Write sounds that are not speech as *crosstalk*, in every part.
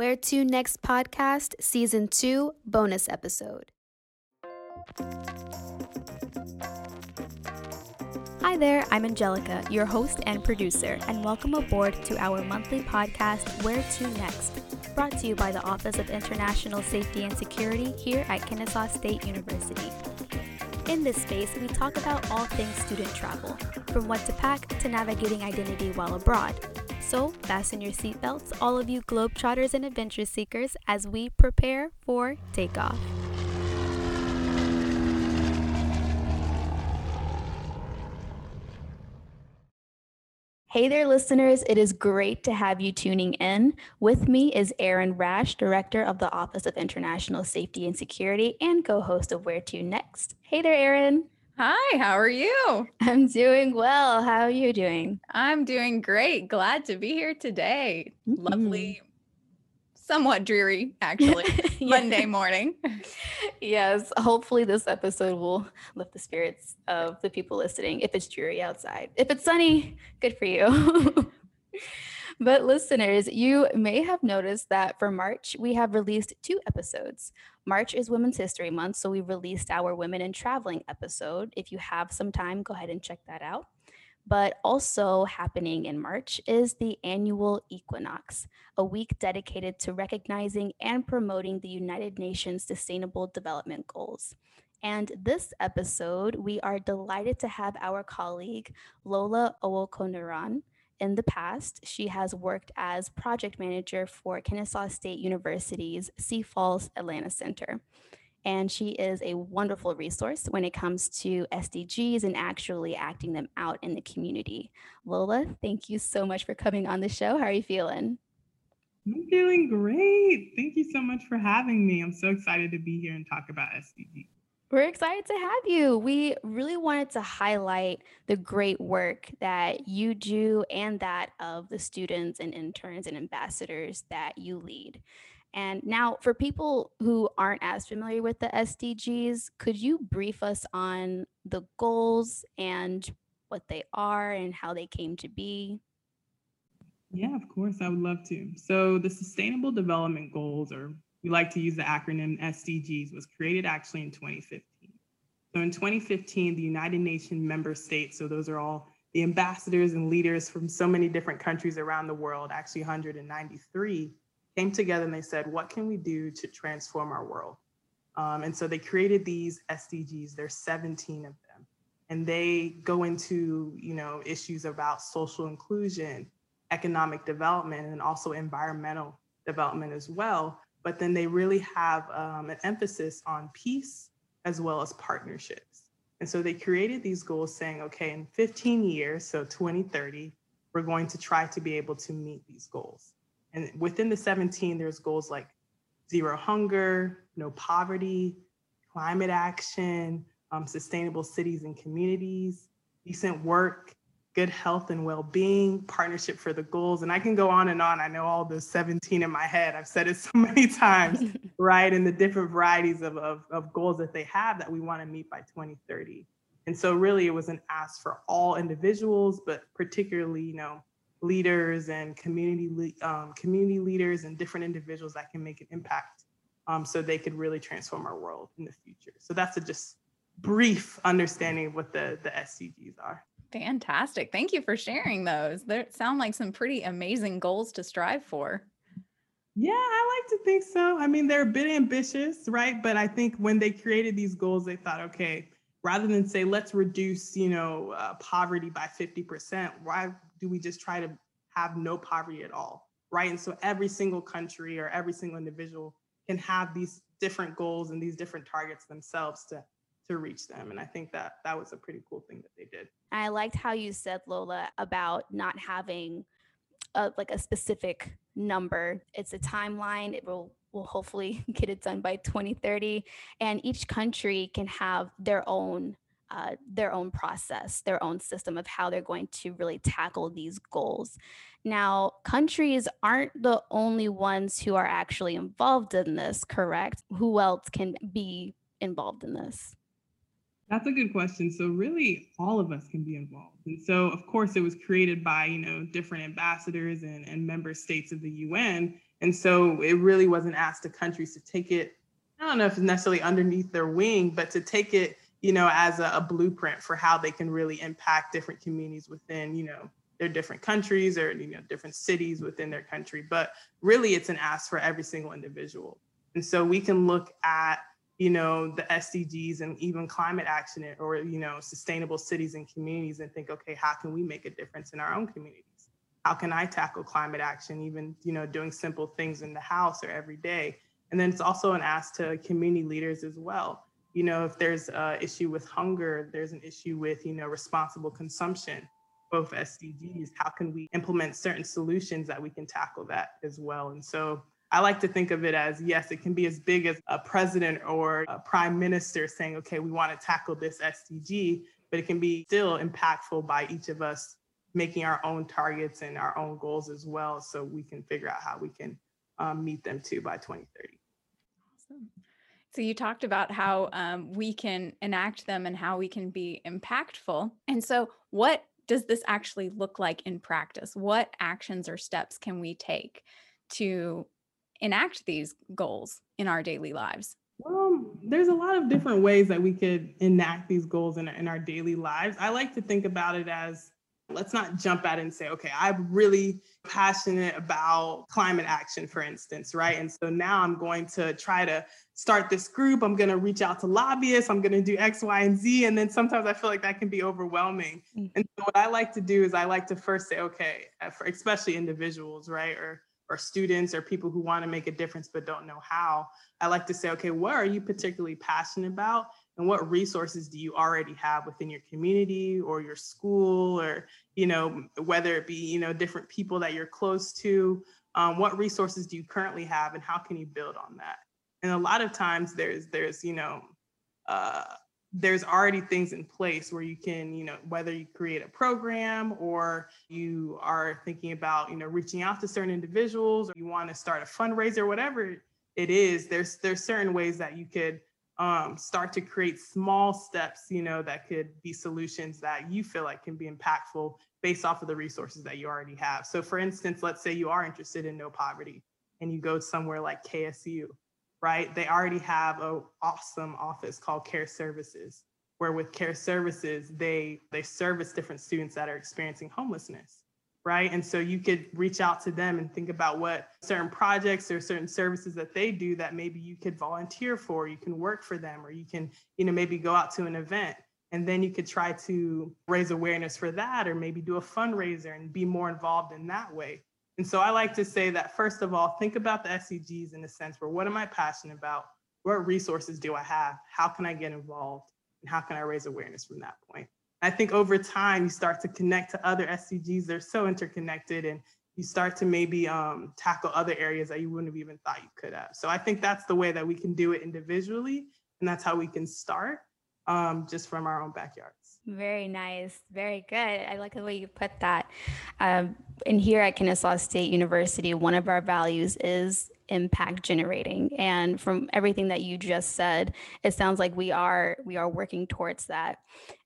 Where to Next podcast, season two, bonus episode. Hi there, I'm Angelica, your host and producer, and welcome aboard to our monthly podcast, Where to Next, brought to you by the Office of International Safety and Security here at Kennesaw State University. In this space, we talk about all things student travel, from what to pack to navigating identity while abroad. So, fasten your seatbelts, all of you globetrotters and adventure seekers, as we prepare for takeoff. Hey there, listeners. It is great to have you tuning in. With me is Erin Rasche, Director of the Office of International Safety and Security and co host of Where to Next. Hey there, Erin. Hi, how are you? I'm doing well. How are you doing? I'm doing great. Glad to be here today. Mm-hmm. Lovely somewhat dreary, *laughs* actually, Monday morning. *laughs* yes. Hopefully, this episode will lift the spirits of the people listening if it's dreary outside. If it's sunny, good for you. *laughs* but, listeners, you may have noticed that for March, we have released two episodes. March is Women's History Month, so we released our Women in Traveling episode. If you have some time, go ahead and check that out. But also happening in March is the annual equinox, a week dedicated to recognizing and promoting the United Nations Sustainable Development Goals. And this episode, we are delighted to have our colleague Lola Owokoniran. In the past, she has worked as project manager for Kennesaw State University's CIFAL Atlanta Center and she is a wonderful resource when it comes to SDGs and actually acting them out in the community. Lola, thank you so much for coming on the show. How are you feeling? I'm feeling great. Thank you so much for having me. I'm so excited to be here and talk about SDGs. We're excited to have you. We really wanted to highlight the great work that you do and that of the students and interns and ambassadors that you lead. And now, for people who aren't as familiar with the SDGs, could you brief us on the goals and what they are and how they came to be? Yeah, of course, I would love to. So, the Sustainable Development Goals, or we like to use the acronym SDGs, was created actually in 2015. So, in 2015, the United Nations member states, so those are all the ambassadors and leaders from so many different countries around the world, actually 193, came together and they said, what can we do to transform our world? Um, and so they created these SDGs. There's 17 of them, and they go into you know issues about social inclusion, economic development, and also environmental development as well. But then they really have um, an emphasis on peace as well as partnerships. And so they created these goals saying, okay, in 15 years, so 2030, we're going to try to be able to meet these goals. And within the 17, there's goals like zero hunger, no poverty, climate action, um, sustainable cities and communities, decent work, good health and well-being, partnership for the goals. And I can go on and on. I know all the 17 in my head. I've said it *laughs* so many times, *laughs* right? And the different varieties of, of, of goals that they have that we want to meet by 2030. And so really it was an ask for all individuals, but particularly, you know, leaders and community um, community leaders and different individuals that can make an impact um, so they could really transform our world in the future so that's a just brief understanding of what the the sdgs are fantastic. Thank you for sharing those. They sound like some pretty amazing goals to strive for. Yeah i like to think so. I mean they're a bit ambitious right? But i think when they created these goals they thought okay rather than say let's reduce you know uh, poverty by 50% why do we just try to have no poverty at all? Right? And so every single country or every single individual can have these different goals and these different targets themselves to to reach them and i think that that was a pretty cool thing that they did i liked how you said lola about not having a, like a specific number it's a timeline it will will hopefully *laughs* get it done by 2030 and each country can have their own uh, their own process, their own system of how they're going to really tackle these goals. Now, countries aren't the only ones who are actually involved in this, correct? Who else can be involved in this? That's a good question. So really all of us can be involved. And so of course it was created by, you know, different ambassadors and, and member states of the UN. And so it really wasn't asked to countries to take it, I don't know if it's necessarily underneath their wing, but to take it, you know, as a, a blueprint for how they can really impact different communities within, you know, their different countries or you know different cities within their country but really it's an ask for every single individual and so we can look at you know the sdgs and even climate action or you know sustainable cities and communities and think okay how can we make a difference in our own communities? How can i tackle climate action even you know doing simple things in the house or every day? And then it's also an ask to community leaders as well. You know if there's a issue with hunger there's an issue with you know responsible consumption both SDGs, how can we implement certain solutions that we can tackle that as well? And so I like to think of it as yes, it can be as big as a president or a prime minister saying, okay, we want to tackle this SDG, but it can be still impactful by each of us making our own targets and our own goals as well. So we can figure out how we can um, meet them too by 2030. Awesome. So you talked about how um, we can enact them and how we can be impactful. And so, what does this actually look like in practice? What actions or steps can we take to enact these goals in our daily lives? Well, there's a lot of different ways that we could enact these goals in, in our daily lives. I like to think about it as let's not jump at it and say, okay, I'm really passionate about climate action, for instance, right? And so now I'm going to try to start this group. I'm going to reach out to lobbyists. I'm going to do X, Y, and Z. And then sometimes I feel like that can be overwhelming. Mm-hmm. And so what I like to do is I like to first say, okay, uh, for especially individuals, right? Or or students or people who want to make a difference but don't know how. I like to say, okay, what are you particularly passionate about? and what resources do you already have within your community or your school or you know whether it be you know different people that you're close to um, what resources do you currently have and how can you build on that and a lot of times there's there's you know uh, there's already things in place where you can you know whether you create a program or you are thinking about you know reaching out to certain individuals or you want to start a fundraiser whatever it is there's there's certain ways that you could um, start to create small steps, you know, that could be solutions that you feel like can be impactful based off of the resources that you already have. So for instance, let's say you are interested in no poverty and you go somewhere like KSU, right? They already have an awesome office called Care Services, where with Care Services, they they service different students that are experiencing homelessness right? And so you could reach out to them and think about what certain projects or certain services that they do that maybe you could volunteer for, you can work for them, or you can, you know, maybe go out to an event. And then you could try to raise awareness for that, or maybe do a fundraiser and be more involved in that way. And so I like to say that, first of all, think about the SDGs in the sense where what am I passionate about? What resources do I have? How can I get involved? And how can I raise awareness from that point? I think over time you start to connect to other SDGs. They're so interconnected and you start to maybe um, tackle other areas that you wouldn't have even thought you could have. So I think that's the way that we can do it individually. And that's how we can start um, just from our own backyards. Very nice. Very good. I like the way you put that. Um, and here at Kennesaw State University, one of our values is impact generating and from everything that you just said it sounds like we are we are working towards that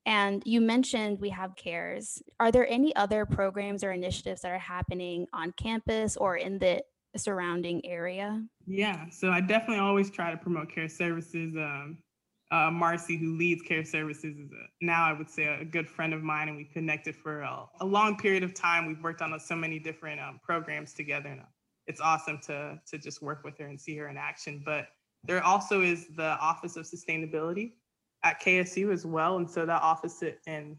and you mentioned we have cares are there any other programs or initiatives that are happening on campus or in the surrounding area yeah so i definitely always try to promote care services um, uh, Marcy, who leads care services, is a, now I would say a good friend of mine, and we connected for a, a long period of time. We've worked on so many different um, programs together, and uh, it's awesome to to just work with her and see her in action. But there also is the Office of Sustainability at KSU as well, and so that office and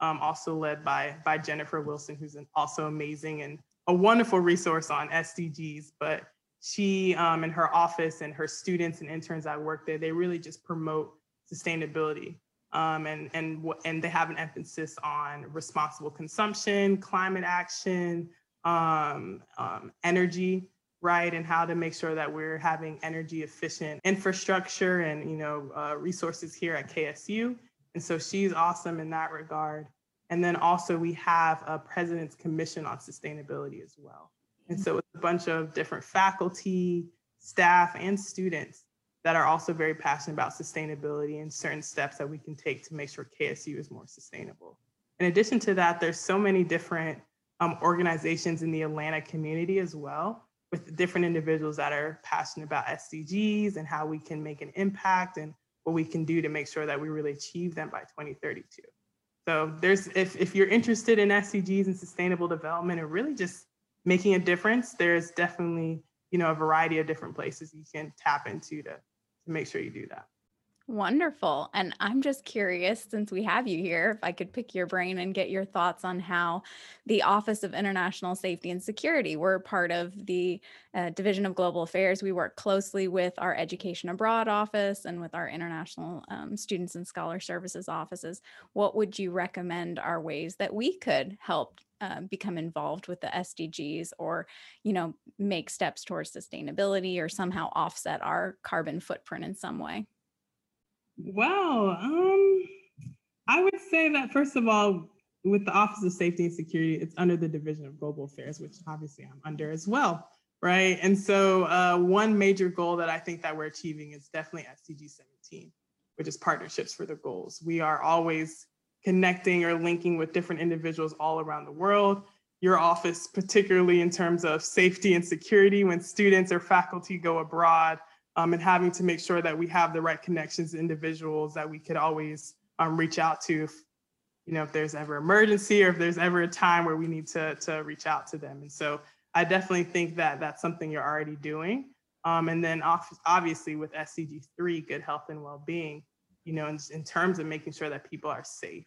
um, also led by by Jennifer Wilson, who's an also amazing and a wonderful resource on SDGs. But she um, and her office and her students and interns that work there, they really just promote sustainability. Um, and and and they have an emphasis on responsible consumption, climate action, um, um, energy, right, and how to make sure that we're having energy efficient infrastructure and you know uh, resources here at KSU. And so she's awesome in that regard. And then also we have a President's Commission on Sustainability as well. And so it's a bunch of different faculty, staff, and students that are also very passionate about sustainability and certain steps that we can take to make sure KSU is more sustainable. In addition to that, there's so many different um, organizations in the Atlanta community as well, with different individuals that are passionate about SDGs and how we can make an impact and what we can do to make sure that we really achieve them by 2032. So there's if, if you're interested in SDGs and sustainable development and really just making a difference, there's definitely, you know, a variety of different places you can tap into to, to make sure you do that. Wonderful. And I'm just curious, since we have you here, if I could pick your brain and get your thoughts on how the Office of International Safety and Security, we're part of the uh, Division of Global Affairs. We work closely with our Education Abroad office and with our International um, Students and Scholar Services offices. What would you recommend are ways that we could help uh, become involved with the SDGs or, you know, make steps towards sustainability or somehow offset our carbon footprint in some way? Well, um, I would say that first of all, with the Office of Safety and Security, it's under the Division of Global Affairs, which obviously I'm under as well, right? And so uh, one major goal that I think that we're achieving is definitely SDG 17, which is partnerships for the goals. We are always connecting or linking with different individuals all around the world. Your office, particularly in terms of safety and security, when students or faculty go abroad, um, and having to make sure that we have the right connections to individuals that we could always um, reach out to if, you know, if there's ever emergency or if there's ever a time where we need to, to reach out to them. And so I definitely think that that's something you're already doing. Um, and then obviously with SDG3 good health and well-being, you know, in, in terms of making sure that people are safe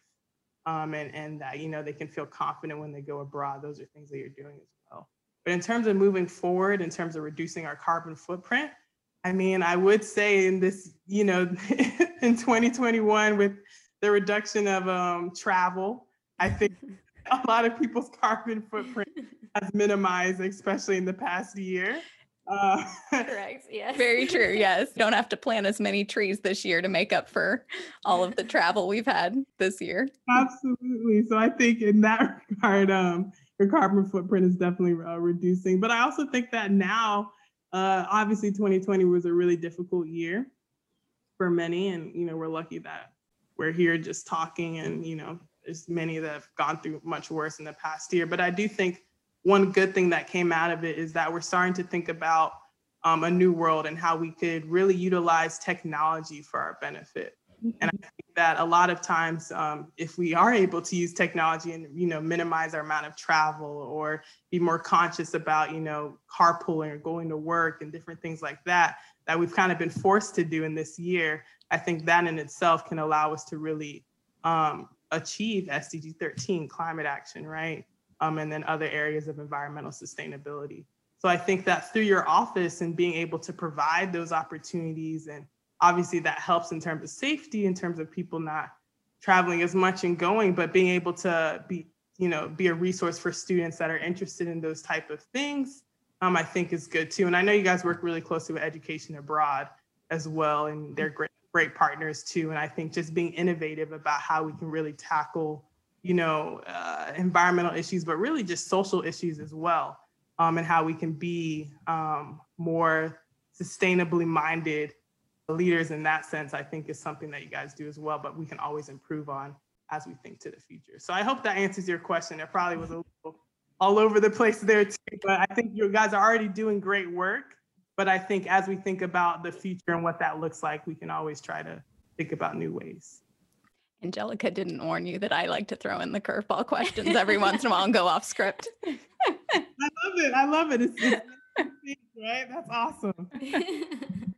um, and, and that, you know, they can feel confident when they go abroad. Those are things that you're doing as well. But in terms of moving forward, in terms of reducing our carbon footprint, I mean, I would say in this, you know, *laughs* in 2021 with the reduction of um, travel, I think *laughs* a lot of people's carbon footprint has minimized, especially in the past year. Uh, Correct. Yes. Very true. *laughs* Yes. Don't have to plant as many trees this year to make up for all of the travel we've had this year. Absolutely. So I think in that regard, um, your carbon footprint is definitely uh, reducing. But I also think that now uh, obviously, 2020 was a really difficult year for many, and you know we're lucky that we're here just talking, and you know there's many that have gone through much worse in the past year. But I do think one good thing that came out of it is that we're starting to think about um, a new world and how we could really utilize technology for our benefit. And I think that a lot of times, um, if we are able to use technology and you know minimize our amount of travel or be more conscious about you know carpooling or going to work and different things like that, that we've kind of been forced to do in this year, I think that in itself can allow us to really um, achieve SDG 13 climate action, right? Um, and then other areas of environmental sustainability. So I think that through your office and being able to provide those opportunities and obviously that helps in terms of safety, in terms of people not traveling as much and going, but being able to be, you know, be a resource for students that are interested in those type of things, um, I think is good too. And I know you guys work really closely with Education Abroad as well, and they're great, great partners too. And I think just being innovative about how we can really tackle, you know, uh, environmental issues, but really just social issues as well, um, and how we can be um, more sustainably minded leaders in that sense, I think is something that you guys do as well, but we can always improve on as we think to the future. So I hope that answers your question. It probably was a little all over the place there too, but I think you guys are already doing great work. But I think as we think about the future and what that looks like, we can always try to think about new ways. Angelica didn't warn you that I like to throw in the curveball questions every once in a while and go off script. *laughs* I love it. I love it. It's, it's *laughs* right? That's awesome. *laughs*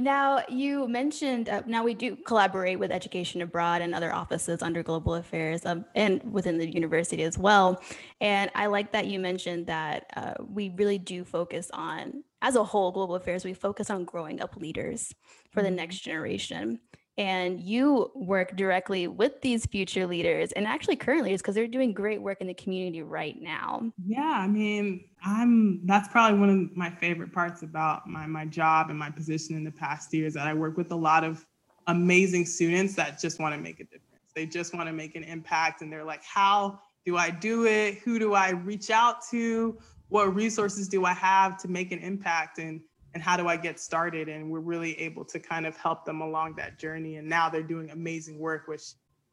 Now, you mentioned, uh, now we do collaborate with Education Abroad and other offices under Global Affairs um, and within the university as well. And I like that you mentioned that uh, we really do focus on, as a whole, Global Affairs, we focus on growing up leaders for the mm-hmm. next generation and you work directly with these future leaders and actually current leaders because they're doing great work in the community right now. Yeah i mean i'm that's probably one of my favorite parts about my my job and my position in the past years that i work with a lot of amazing students that just want to make a difference. They just want to make an impact and they're like how do i do it? Who do i reach out to? What resources do i have to make an impact? And and how do I get started? And we're really able to kind of help them along that journey. And now they're doing amazing work, which,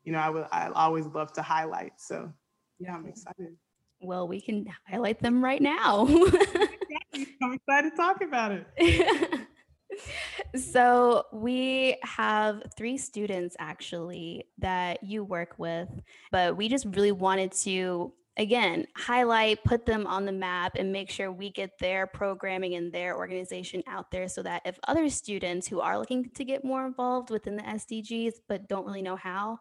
you know, I would I always love to highlight. So yeah, I'm excited. Well, we can highlight them right now. *laughs* *laughs* I'm excited to talk about it. *laughs* so we have three students actually that you work with, but we just really wanted to again highlight put them on the map and make sure we get their programming and their organization out there so that if other students who are looking to get more involved within the sdgs but don't really know how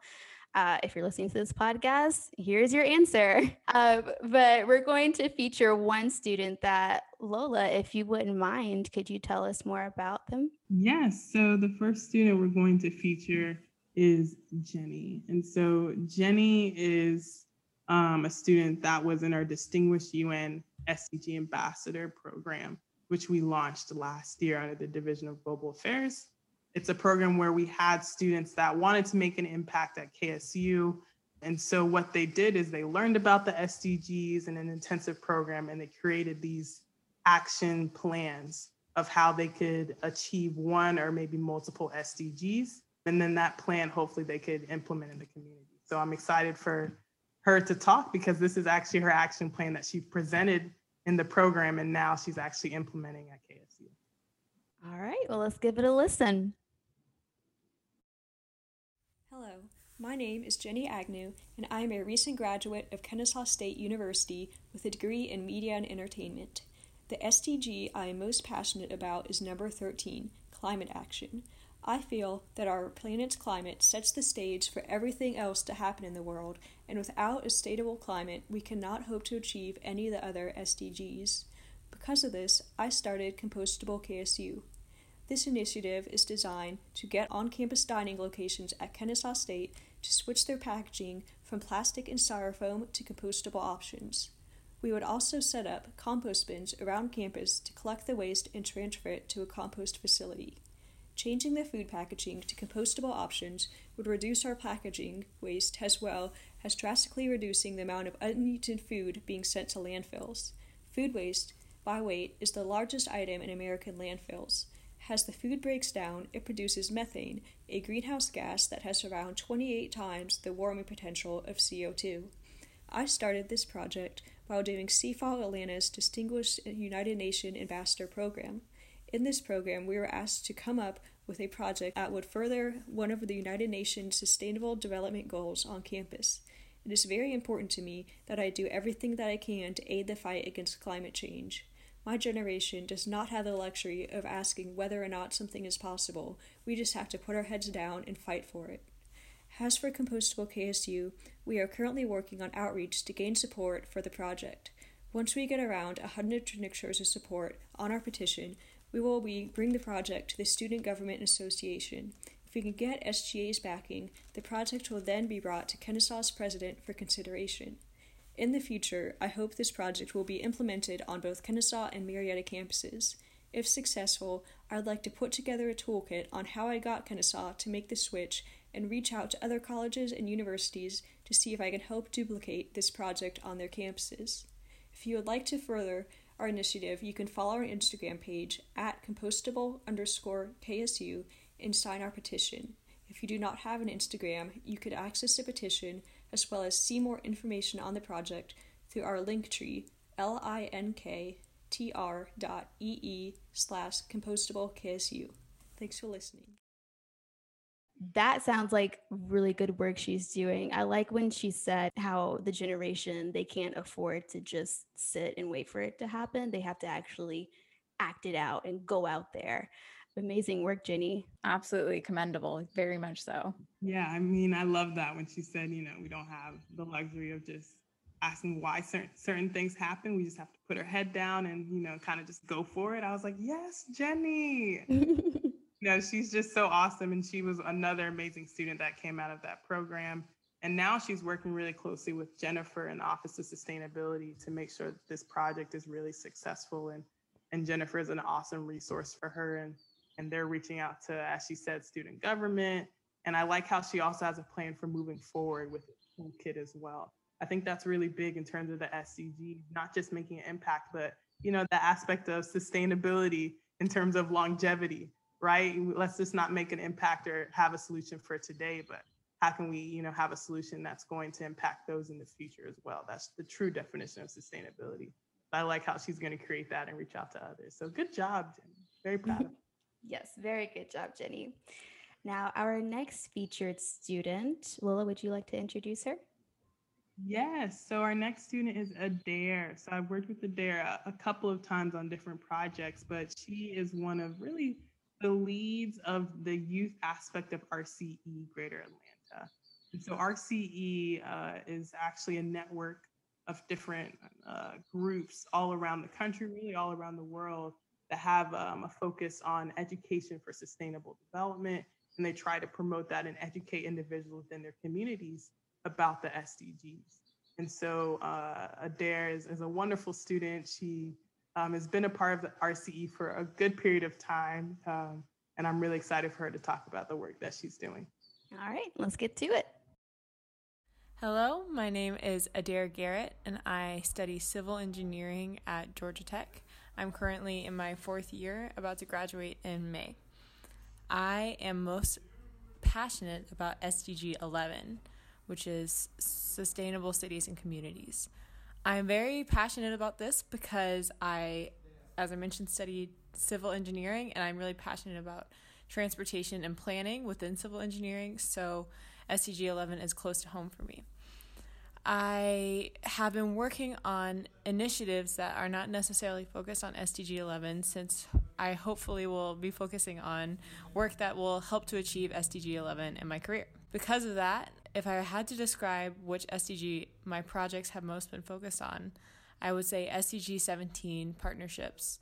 uh, if you're listening to this podcast, here's your answer. Uh, *laughs* but we're going to feature one student that, Lola, if you wouldn't mind, could you tell us more about them? Yes. So the first student we're going to feature is Jenny. And so Jenny is um, a student that was in our Distinguished UN SDG Ambassador program, which we launched last year under the Division of Global Affairs. It's a program where we had students that wanted to make an impact at KSU. And so what they did is they learned about the SDGs in an intensive program and they created these action plans of how they could achieve one or maybe multiple SDGs. And then that plan, hopefully they could implement in the community. So I'm excited for her to talk because this is actually her action plan that she presented in the program and now she's actually implementing at KSU. All right, well, let's give it a listen. Hello, my name is Jenny Agnew, and I am a recent graduate of Kennesaw State University with a degree in Media and Entertainment. The SDG I am most passionate about is number 13 climate action. I feel that our planet's climate sets the stage for everything else to happen in the world, and without a stable climate, we cannot hope to achieve any of the other SDGs. Because of this, I started Compostable KSU, this initiative is designed to get on campus dining locations at Kennesaw State to switch their packaging from plastic and styrofoam to compostable options. We would also set up compost bins around campus to collect the waste and transfer it to a compost facility. Changing the food packaging to compostable options would reduce our packaging waste as well as drastically reducing the amount of uneaten food being sent to landfills. Food waste, by weight, is the largest item in American landfills. As the food breaks down, it produces methane, a greenhouse gas that has around 28 times the warming potential of CO2. I started this project while doing CIFAL Atlanta's Distinguished United Nations Ambassador Program. In this program, we were asked to come up with a project that would further one of the United Nations Sustainable Development Goals on campus. It is very important to me that I do everything that I can to aid the fight against climate change. My generation does not have the luxury of asking whether or not something is possible. We just have to put our heads down and fight for it. As for Compostable KSU, we are currently working on outreach to gain support for the project. Once we get around 100 signatures of support on our petition, we will bring the project to the Student Government Association. If we can get SGA's backing, the project will then be brought to Kennesaw's president for consideration. In the future, I hope this project will be implemented on both Kennesaw and Marietta campuses. If successful, I'd like to put together a toolkit on how I got Kennesaw to make the switch and reach out to other colleges and universities to see if I can help duplicate this project on their campuses. If you would like to further our initiative, you can follow our Instagram page at compostable underscore KSU and sign our petition. If you do not have an Instagram, you could access the petition as well as see more information on the project through our link tree, linktr dot ee slash compostable KSU. Thanks for listening. That sounds like really good work she's doing. I like when she said how the generation they can't afford to just sit and wait for it to happen. They have to actually act it out and go out there amazing work, Jenny. Absolutely commendable. Very much so. Yeah, I mean, I love that when she said, you know, we don't have the luxury of just asking why certain certain things happen. We just have to put our head down and, you know, kind of just go for it. I was like, yes, Jenny. *laughs* you know, she's just so awesome. And she was another amazing student that came out of that program. And now she's working really closely with Jennifer in the Office of Sustainability to make sure that this project is really successful. And and Jennifer is an awesome resource for her. And and they're reaching out to, as she said, student government. And I like how she also has a plan for moving forward with the toolkit as well. I think that's really big in terms of the SDG, not just making an impact, but you know, the aspect of sustainability in terms of longevity, right? Let's just not make an impact or have a solution for today, but how can we, you know, have a solution that's going to impact those in the future as well? That's the true definition of sustainability. I like how she's going to create that and reach out to others. So good job, Jenny. Very proud of Yes, very good job, Jenny. Now, our next featured student, Lola, would you like to introduce her? Yes. So our next student is Adair. So I've worked with Adair a, a couple of times on different projects, but she is one of really the leads of the youth aspect of RCE Greater Atlanta. And so RCE uh, is actually a network of different uh, groups all around the country, really all around the world, that have um, a focus on education for sustainable development. And they try to promote that and educate individuals within their communities about the SDGs. And so uh, Adair is, is, a wonderful student. She um, has been a part of the RCE for a good period of time. Um, and I'm really excited for her to talk about the work that she's doing. All right, let's get to it. Hello, my name is Adair Garrett, and I study civil engineering at Georgia Tech. I'm currently in my fourth year, about to graduate in May. I am most passionate about SDG 11, which is sustainable cities and communities. I'm very passionate about this because I, as I mentioned, studied civil engineering and I'm really passionate about transportation and planning within civil engineering. So SDG 11 is close to home for me. I have been working on initiatives that are not necessarily focused on SDG 11 since I hopefully will be focusing on work that will help to achieve SDG 11 in my career. Because of that, if I had to describe which SDG my projects have most been focused on, I would say SDG 17 partnerships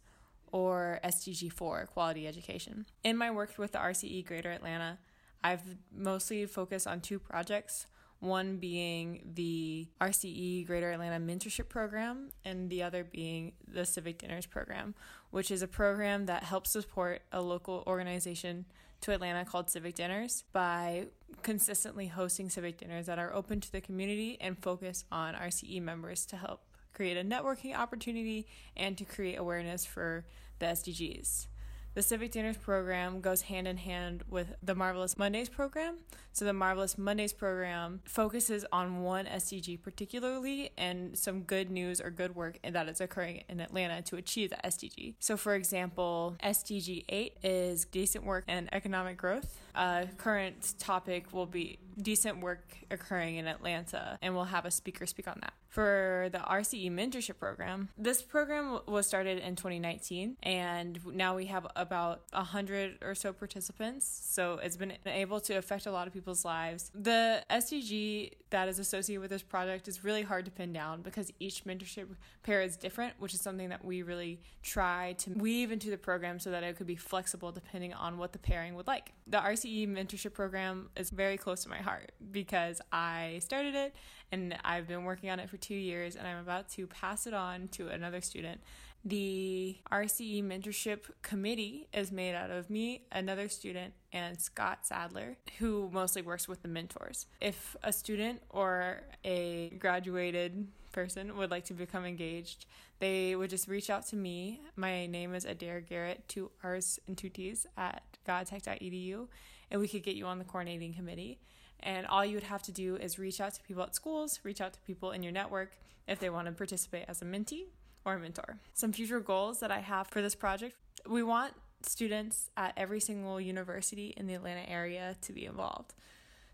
or SDG 4 quality education. In my work with the RCE Greater Atlanta, I've mostly focused on two projects. One being the RCE Greater Atlanta Mentorship Program, and the other being the Civic Dinners Program, which is a program that helps support a local organization to Atlanta called Civic Dinners by consistently hosting civic dinners that are open to the community and focus on RCE members to help create a networking opportunity and to create awareness for the SDGs. The Civic Dinners program goes hand in hand with the Marvelous Mondays program. So, the Marvelous Mondays program focuses on one SDG particularly and some good news or good work that is occurring in Atlanta to achieve the SDG. So, for example, SDG 8 is decent work and economic growth. Uh, current topic will be decent work occurring in Atlanta, and we'll have a speaker speak on that. For the RCE mentorship program, this program was started in 2019, and now we have about 100 or so participants. So it's been able to affect a lot of people's lives. The SDG that is associated with this project is really hard to pin down because each mentorship pair is different, which is something that we really try to weave into the program so that it could be flexible depending on what the pairing would like. The RCE mentorship program is very close to my heart because I started it and I've been working on it for two years and I'm about to pass it on to another student. The RCE Mentorship Committee is made out of me, another student, and Scott Sadler, who mostly works with the mentors. If a student or a graduated person would like to become engaged, they would just reach out to me. My name is Adair Garrett, two R's and two T's at gatech.edu, and we could get you on the coordinating committee. And all you would have to do is reach out to people at schools, reach out to people in your network if they want to participate as a mentee or a mentor. Some future goals that I have for this project we want students at every single university in the Atlanta area to be involved.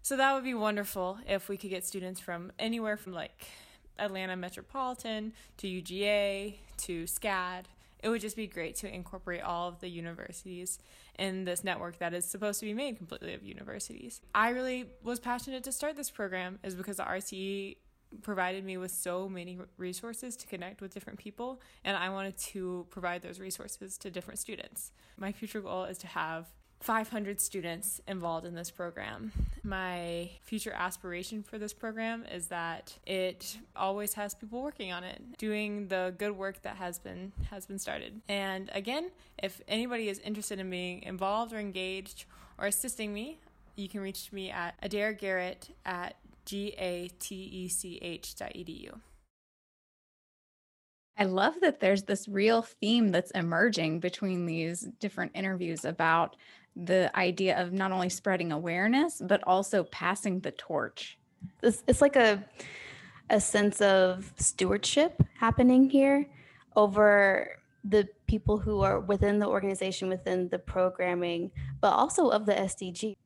So that would be wonderful if we could get students from anywhere from like Atlanta Metropolitan to UGA to SCAD. It would just be great to incorporate all of the universities in this network that is supposed to be made completely of universities. I really was passionate to start this program is because the RCE provided me with so many resources to connect with different people and I wanted to provide those resources to different students. My future goal is to have 500 students involved in this program. My future aspiration for this program is that it always has people working on it, doing the good work that has been has been started. And again, if anybody is interested in being involved or engaged or assisting me, you can reach me at Adair Garrett at gatech.edu. I love that there's this real theme that's emerging between these different interviews about the idea of not only spreading awareness but also passing the torch it's, it's like a a sense of stewardship happening here over the people who are within the organization, within the programming, but also of the SDG.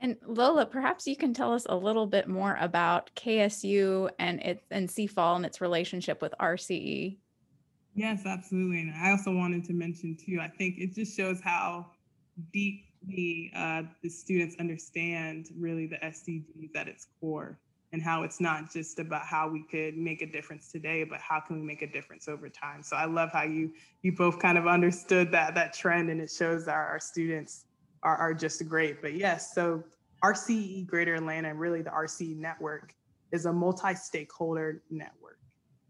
And Lola, perhaps you can tell us a little bit more about KSU and its and CIFAL and its relationship with RCE. Yes, absolutely. And I also wanted to mention too, I think it just shows how deeply uh, the students understand really the SDGs at its core and how it's not just about how we could make a difference today, but how can we make a difference over time. So I love how you you both kind of understood that that trend and it shows our, our students are, are just great. But yes, so RCE Greater Atlanta and really the RCE network is a multi-stakeholder network.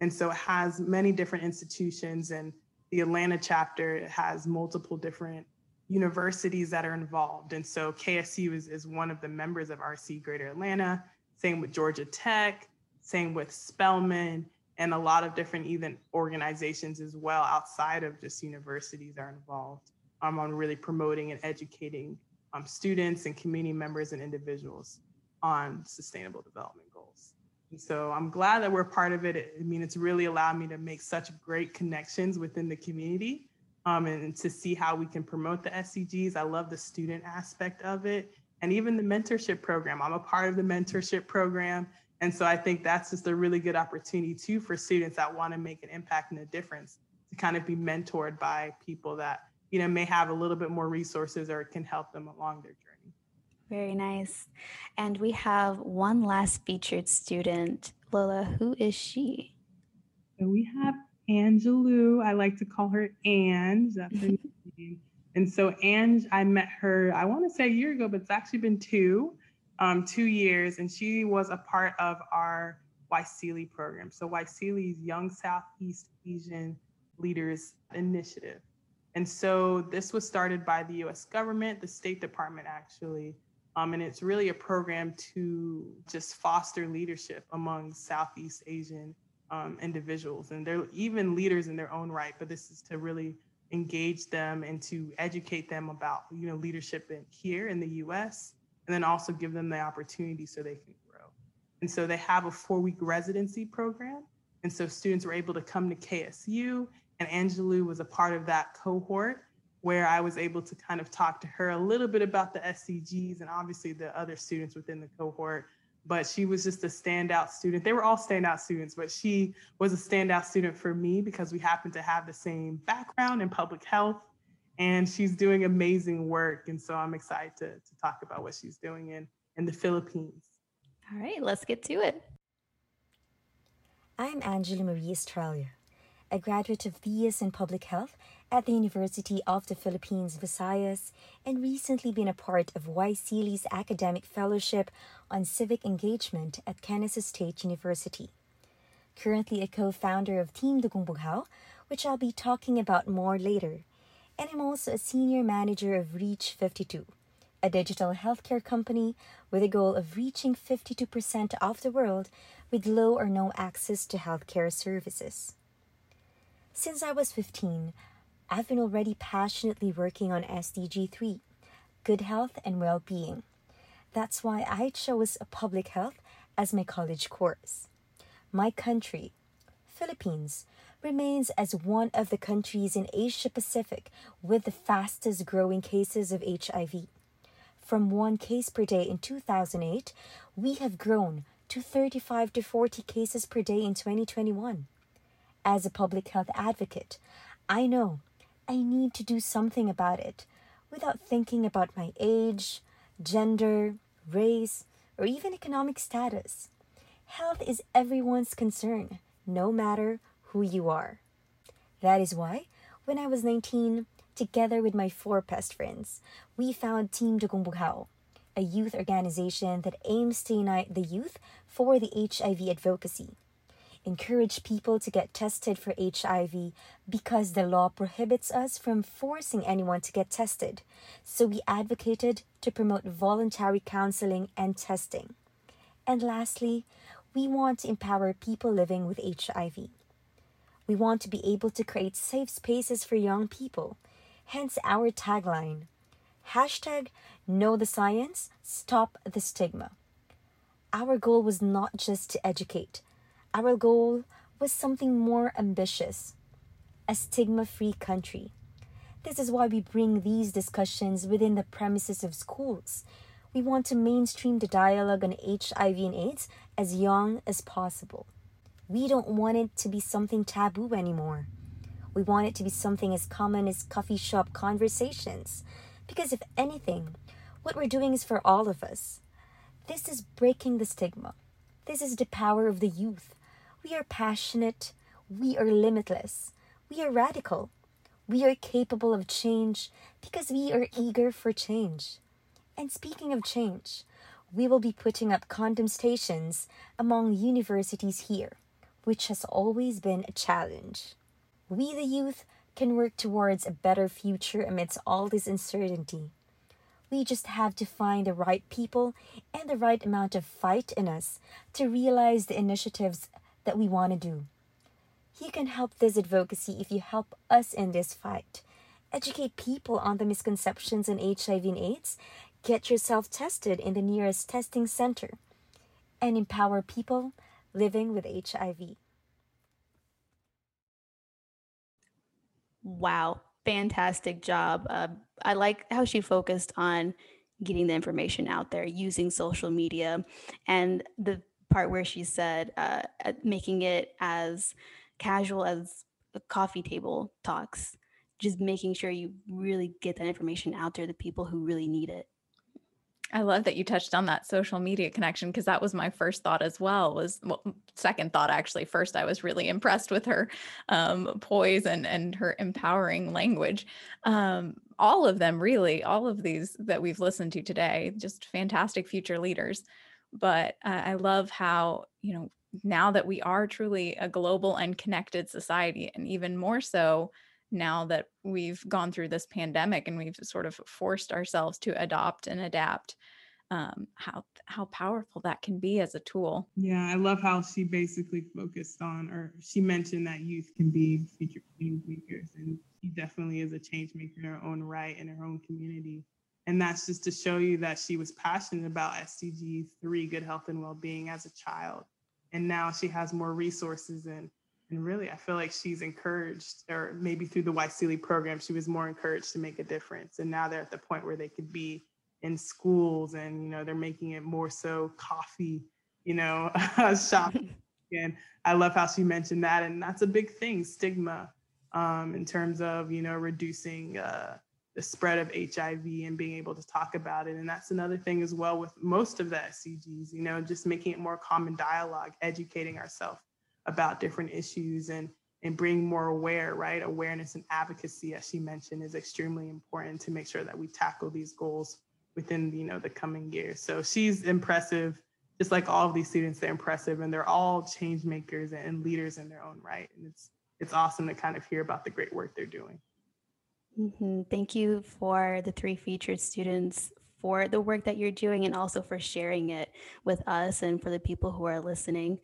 And so it has many different institutions and the Atlanta chapter has multiple different universities that are involved. And so KSU is, is one of the members of RCE Greater Atlanta, same with Georgia Tech, same with Spelman, and a lot of different even organizations as well outside of just universities are involved um, on really promoting and educating um, students and community members and individuals on sustainable development goals. And so I'm glad that we're part of it. I mean, it's really allowed me to make such great connections within the community um, and to see how we can promote the SDGs. I love the student aspect of it and even the mentorship program. I'm a part of the mentorship program. And so I think that's just a really good opportunity too for students that want to make an impact and a difference to kind of be mentored by people that you know may have a little bit more resources or it can help them along their journey. Very nice. And we have one last featured student. Lola, who is she? So we have Anjelou. I like to call her Ange. That's her *laughs* name. And so Ange, I met her, I want to say a year ago, but it's actually been two, um, two years. And she was a part of our YSEALI program. So YSEALI's Young Southeast Asian Leaders Initiative. And so this was started by the US government, the State Department actually. Um, and it's really a program to just foster leadership among Southeast Asian um, individuals. And they're even leaders in their own right, but this is to really engage them and to educate them about you know leadership in, here in the US, and then also give them the opportunity so they can grow. And so they have a four week residency program. And so students were able to come to KSU and Anjelou was a part of that cohort where I was able to kind of talk to her a little bit about the SDGs and obviously the other students within the cohort. But she was just a standout student. They were all standout students, but she was a standout student for me because we happen to have the same background in public health. And she's doing amazing work. And so I'm excited to, to talk about what she's doing in, in the Philippines. All right, let's get to it. I'm Anjelou Marie Estrella a graduate of BS in Public Health at the University of the Philippines, Visayas, and recently been a part of YSEALI's academic fellowship on civic engagement at Kennesaw State University. Currently a co-founder of Team Dugong Bughaw, which I'll be talking about more later, and I'm also a senior manager of Reach 52, a digital healthcare company with a goal of reaching 52% of the world with low or no access to healthcare services. Since I was 15, I've been already passionately working on SDG 3 good health and well being. That's why I chose public health as my college course. My country, Philippines, remains as one of the countries in Asia Pacific with the fastest growing cases of HIV. From one case per day in 2008, we have grown to 35 to 40 cases per day in 2021. As a public health advocate, I know I need to do something about it without thinking about my age, gender, race, or even economic status. Health is everyone's concern, no matter who you are. That is why, when I was 19, together with my four best friends, we found Team Dugong a youth organization that aims to unite the youth for the HIV advocacy encourage people to get tested for HIV because the law prohibits us from forcing anyone to get tested. So we advocated to promote voluntary counseling and testing. And lastly, we want to empower people living with HIV. We want to be able to create safe spaces for young people, hence our tagline hashtag know the science, stop the stigma. Our goal was not just to educate, our goal was something more ambitious a stigma free country. This is why we bring these discussions within the premises of schools. We want to mainstream the dialogue on HIV and AIDS as young as possible. We don't want it to be something taboo anymore. We want it to be something as common as coffee shop conversations. Because if anything, what we're doing is for all of us. This is breaking the stigma. This is the power of the youth. We are passionate. We are limitless. We are radical. We are capable of change because we are eager for change. And speaking of change, we will be putting up condom stations among universities here, which has always been a challenge. We, the youth, can work towards a better future amidst all this uncertainty. We just have to find the right people and the right amount of fight in us to realize the initiatives that we want to do. You can help this advocacy if you help us in this fight. Educate people on the misconceptions on HIV and AIDS, get yourself tested in the nearest testing center, and empower people living with HIV. Wow, fantastic job. Uh, I like how she focused on getting the information out there using social media and the part where she said uh, making it as casual as a coffee table talks just making sure you really get that information out there to people who really need it I love that you touched on that social media connection because that was my first thought as well. Was well, second thought actually. First, I was really impressed with her um, poise and and her empowering language. Um, all of them, really, all of these that we've listened to today, just fantastic future leaders. But uh, I love how you know now that we are truly a global and connected society, and even more so now that we've gone through this pandemic and we've sort of forced ourselves to adopt and adapt um, how how powerful that can be as a tool. Yeah, I love how she basically focused on, or she mentioned that youth can be future change makers, and she definitely is a change maker in her own right in her own community. And that's just to show you that she was passionate about SDG three, good health and well being as a child, and now she has more resources and and really, I feel like she's encouraged, or maybe through the CIFAL program, she was more encouraged to make a difference. And now they're at the point where they could be in schools and, you know, they're making it more so coffee, you know, *laughs* shop. *laughs* and I love how she mentioned that. And that's a big thing, stigma, um, in terms of, you know, reducing uh, the spread of HIV and being able to talk about it. And that's another thing as well with most of the SDGs, you know, just making it more common dialogue, educating ourselves about different issues and and bring more aware right? Awareness and advocacy as she mentioned is extremely important to make sure that we tackle these goals within you know the coming years so she's impressive just like all of these students they're impressive and they're all change makers and leaders in their own right. And it's it's awesome to kind of hear about the great work they're doing mm-hmm. thank you for the three featured students for the work that you're doing and also for sharing it with us and for the people who are listening.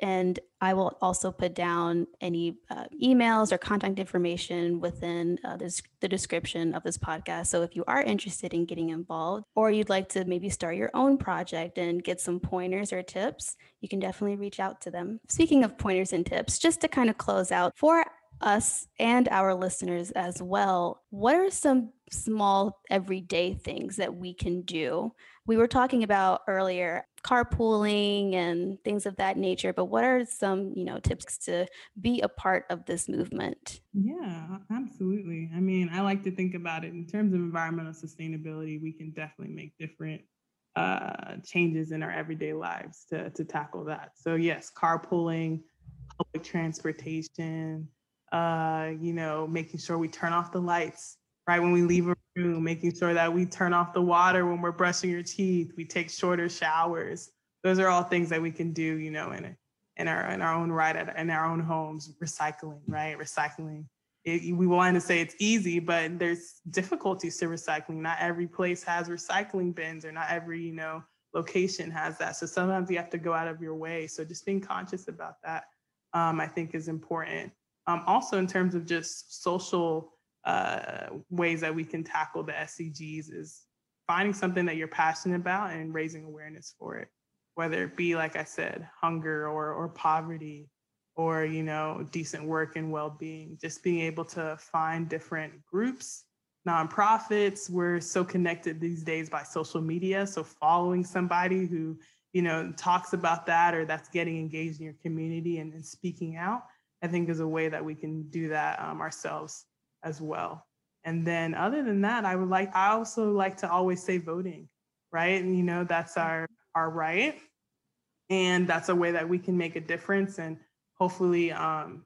And I will also put down any uh, emails or contact information within uh, this, the description of this podcast. So if you are interested in getting involved or you'd like to maybe start your own project and get some pointers or tips, you can definitely reach out to them. Speaking of pointers and tips, just to kind of close out for us and our listeners as well, what are some small everyday things that we can do? We were talking about earlier carpooling and things of that nature, but what are some, you know, tips to be a part of this movement? Yeah, absolutely. I mean, I like to think about it in terms of environmental sustainability, we can definitely make different uh, changes in our everyday lives to, to tackle that. So yes, carpooling, public transportation, uh, you know, making sure we turn off the lights right when we leave a room, making sure that we turn off the water when we're brushing your teeth, we take shorter showers. Those are all things that we can do, you know, in in our in our own right at, in our own homes. Recycling, right? Recycling. It, we want to say it's easy, but there's difficulties to recycling. Not every place has recycling bins, or not every you know location has that. So sometimes you have to go out of your way. So just being conscious about that, um, I think, is important. Um, also, in terms of just social uh, ways that we can tackle the SDGs, is finding something that you're passionate about and raising awareness for it, whether it be, like I said, hunger or, or poverty or you know decent work and well-being. Just being able to find different groups nonprofits. We're so connected these days by social media. So following somebody who you know talks about that or that's getting engaged in your community and, and speaking out i think is a way that we can do that um, ourselves as well. And then other than that i would like i also like to always say voting right? And you know that's our our right. And that's a way that we can make a difference and hopefully um,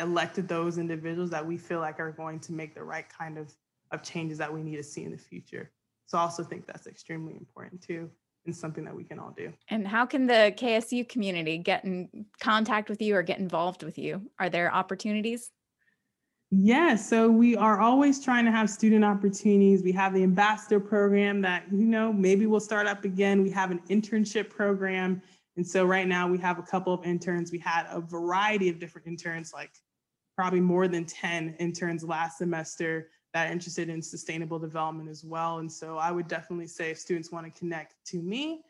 elected those individuals that we feel like are going to make the right kind of, of changes that we need to see in the future. So I also think that's extremely important too and something that we can all do. And how can the KSU community get in contact with you or get involved with you? Are there opportunities? Yeah, so we are always trying to have student opportunities. We have the ambassador program that, you know, maybe we'll start up again. We have an internship program and so right now we have a couple of interns. We had a variety of different interns, like probably more than 10 interns last semester that are interested in sustainable development as well. And so I would definitely say if students want to connect to me,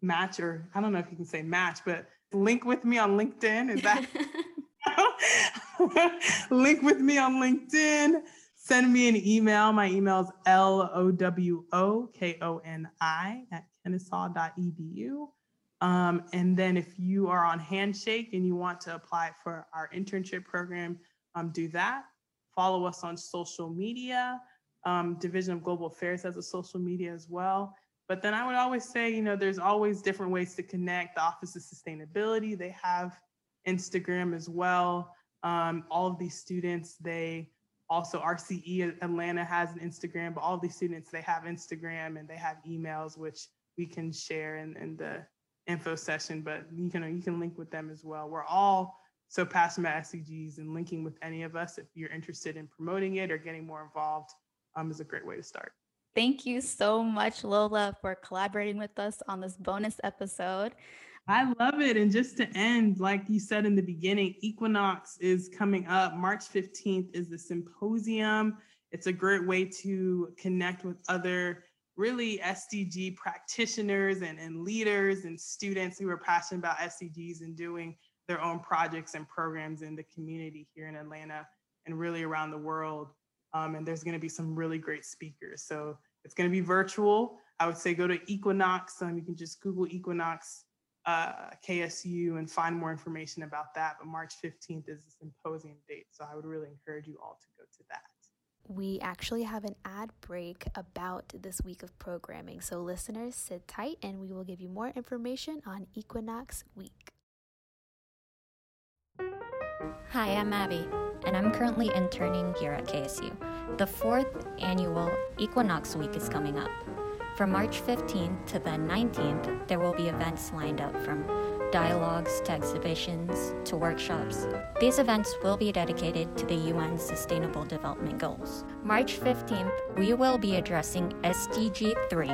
match, or I don't know if you can say match, but link with me on LinkedIn. Is that *laughs* link with me on LinkedIn? Send me an email. My email is L O W O K O N I at kennesaw.edu. Um, and then if you are on Handshake and you want to apply for our internship program, um, do that. Follow us on social media. Um, Division of Global Affairs has a social media as well. But then I would always say, you know, there's always different ways to connect. The Office of Sustainability, they have Instagram as well. Um, all of these students, they also RCE Atlanta has an Instagram, but all these students, they have Instagram and they have emails, which we can share in, in the info session, but you can you can link with them as well. We're all so passionate about SDGs and linking with any of us if you're interested in promoting it or getting more involved um, is a great way to start. Thank you so much, Lola, for collaborating with us on this bonus episode. I love it. And just to end, like you said in the beginning, Equinox is coming up. March 15th is the symposium. It's a great way to connect with other really SDG practitioners and, and leaders and students who are passionate about SDGs and doing their own projects and programs in the community here in Atlanta and really around the world. Um, and there's going to be some really great speakers. So it's going to be virtual. I would say go to Equinox. Um, you can just Google Equinox uh, KSU and find more information about that. But March 15th is the symposium date. So I would really encourage you all to go to that we actually have an ad break about this week of programming. So, listeners, sit tight and we will give you more information on Equinox Week. Hi, I'm Abby, and I'm currently interning here at KSU. The fourth annual Equinox Week is coming up. From March 15th to the 19th, there will be events lined up from dialogues to exhibitions to workshops. These events will be dedicated to the UN's Sustainable Development Goals. March 15th, we will be addressing SDG 3,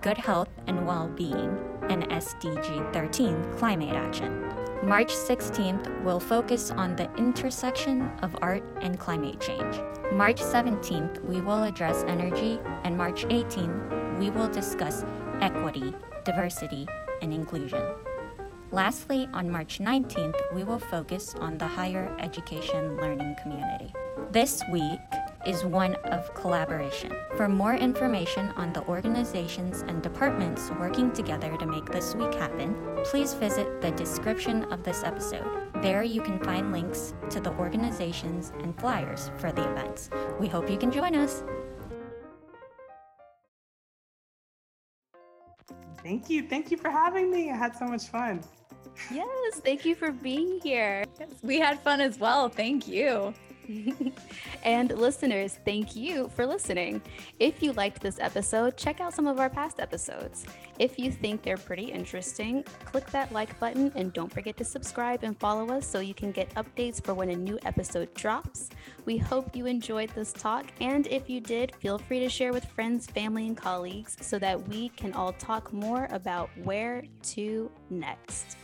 Good Health and Well-Being, and SDG 13, Climate Action. March 16th will focus on the intersection of art and climate change. March 17th, we will address energy, and March 18th, we will discuss equity, diversity, and inclusion. Lastly, on March 19th, we will focus on the higher education learning community. This week is one of collaboration. For more information on the organizations and departments working together to make this week happen, please visit the description of this episode. There you can find links to the organizations and flyers for the events. We hope you can join us. Thank you. Thank you for having me. I had so much fun. Yes, thank you for being here. We had fun as well. Thank you. *laughs* and listeners, thank you for listening. If you liked this episode, check out some of our past episodes. If you think they're pretty interesting, click that like button and don't forget to subscribe and follow us so you can get updates for when a new episode drops. We hope you enjoyed this talk, and if you did, feel free to share with friends, family, and colleagues so that we can all talk more about where to next.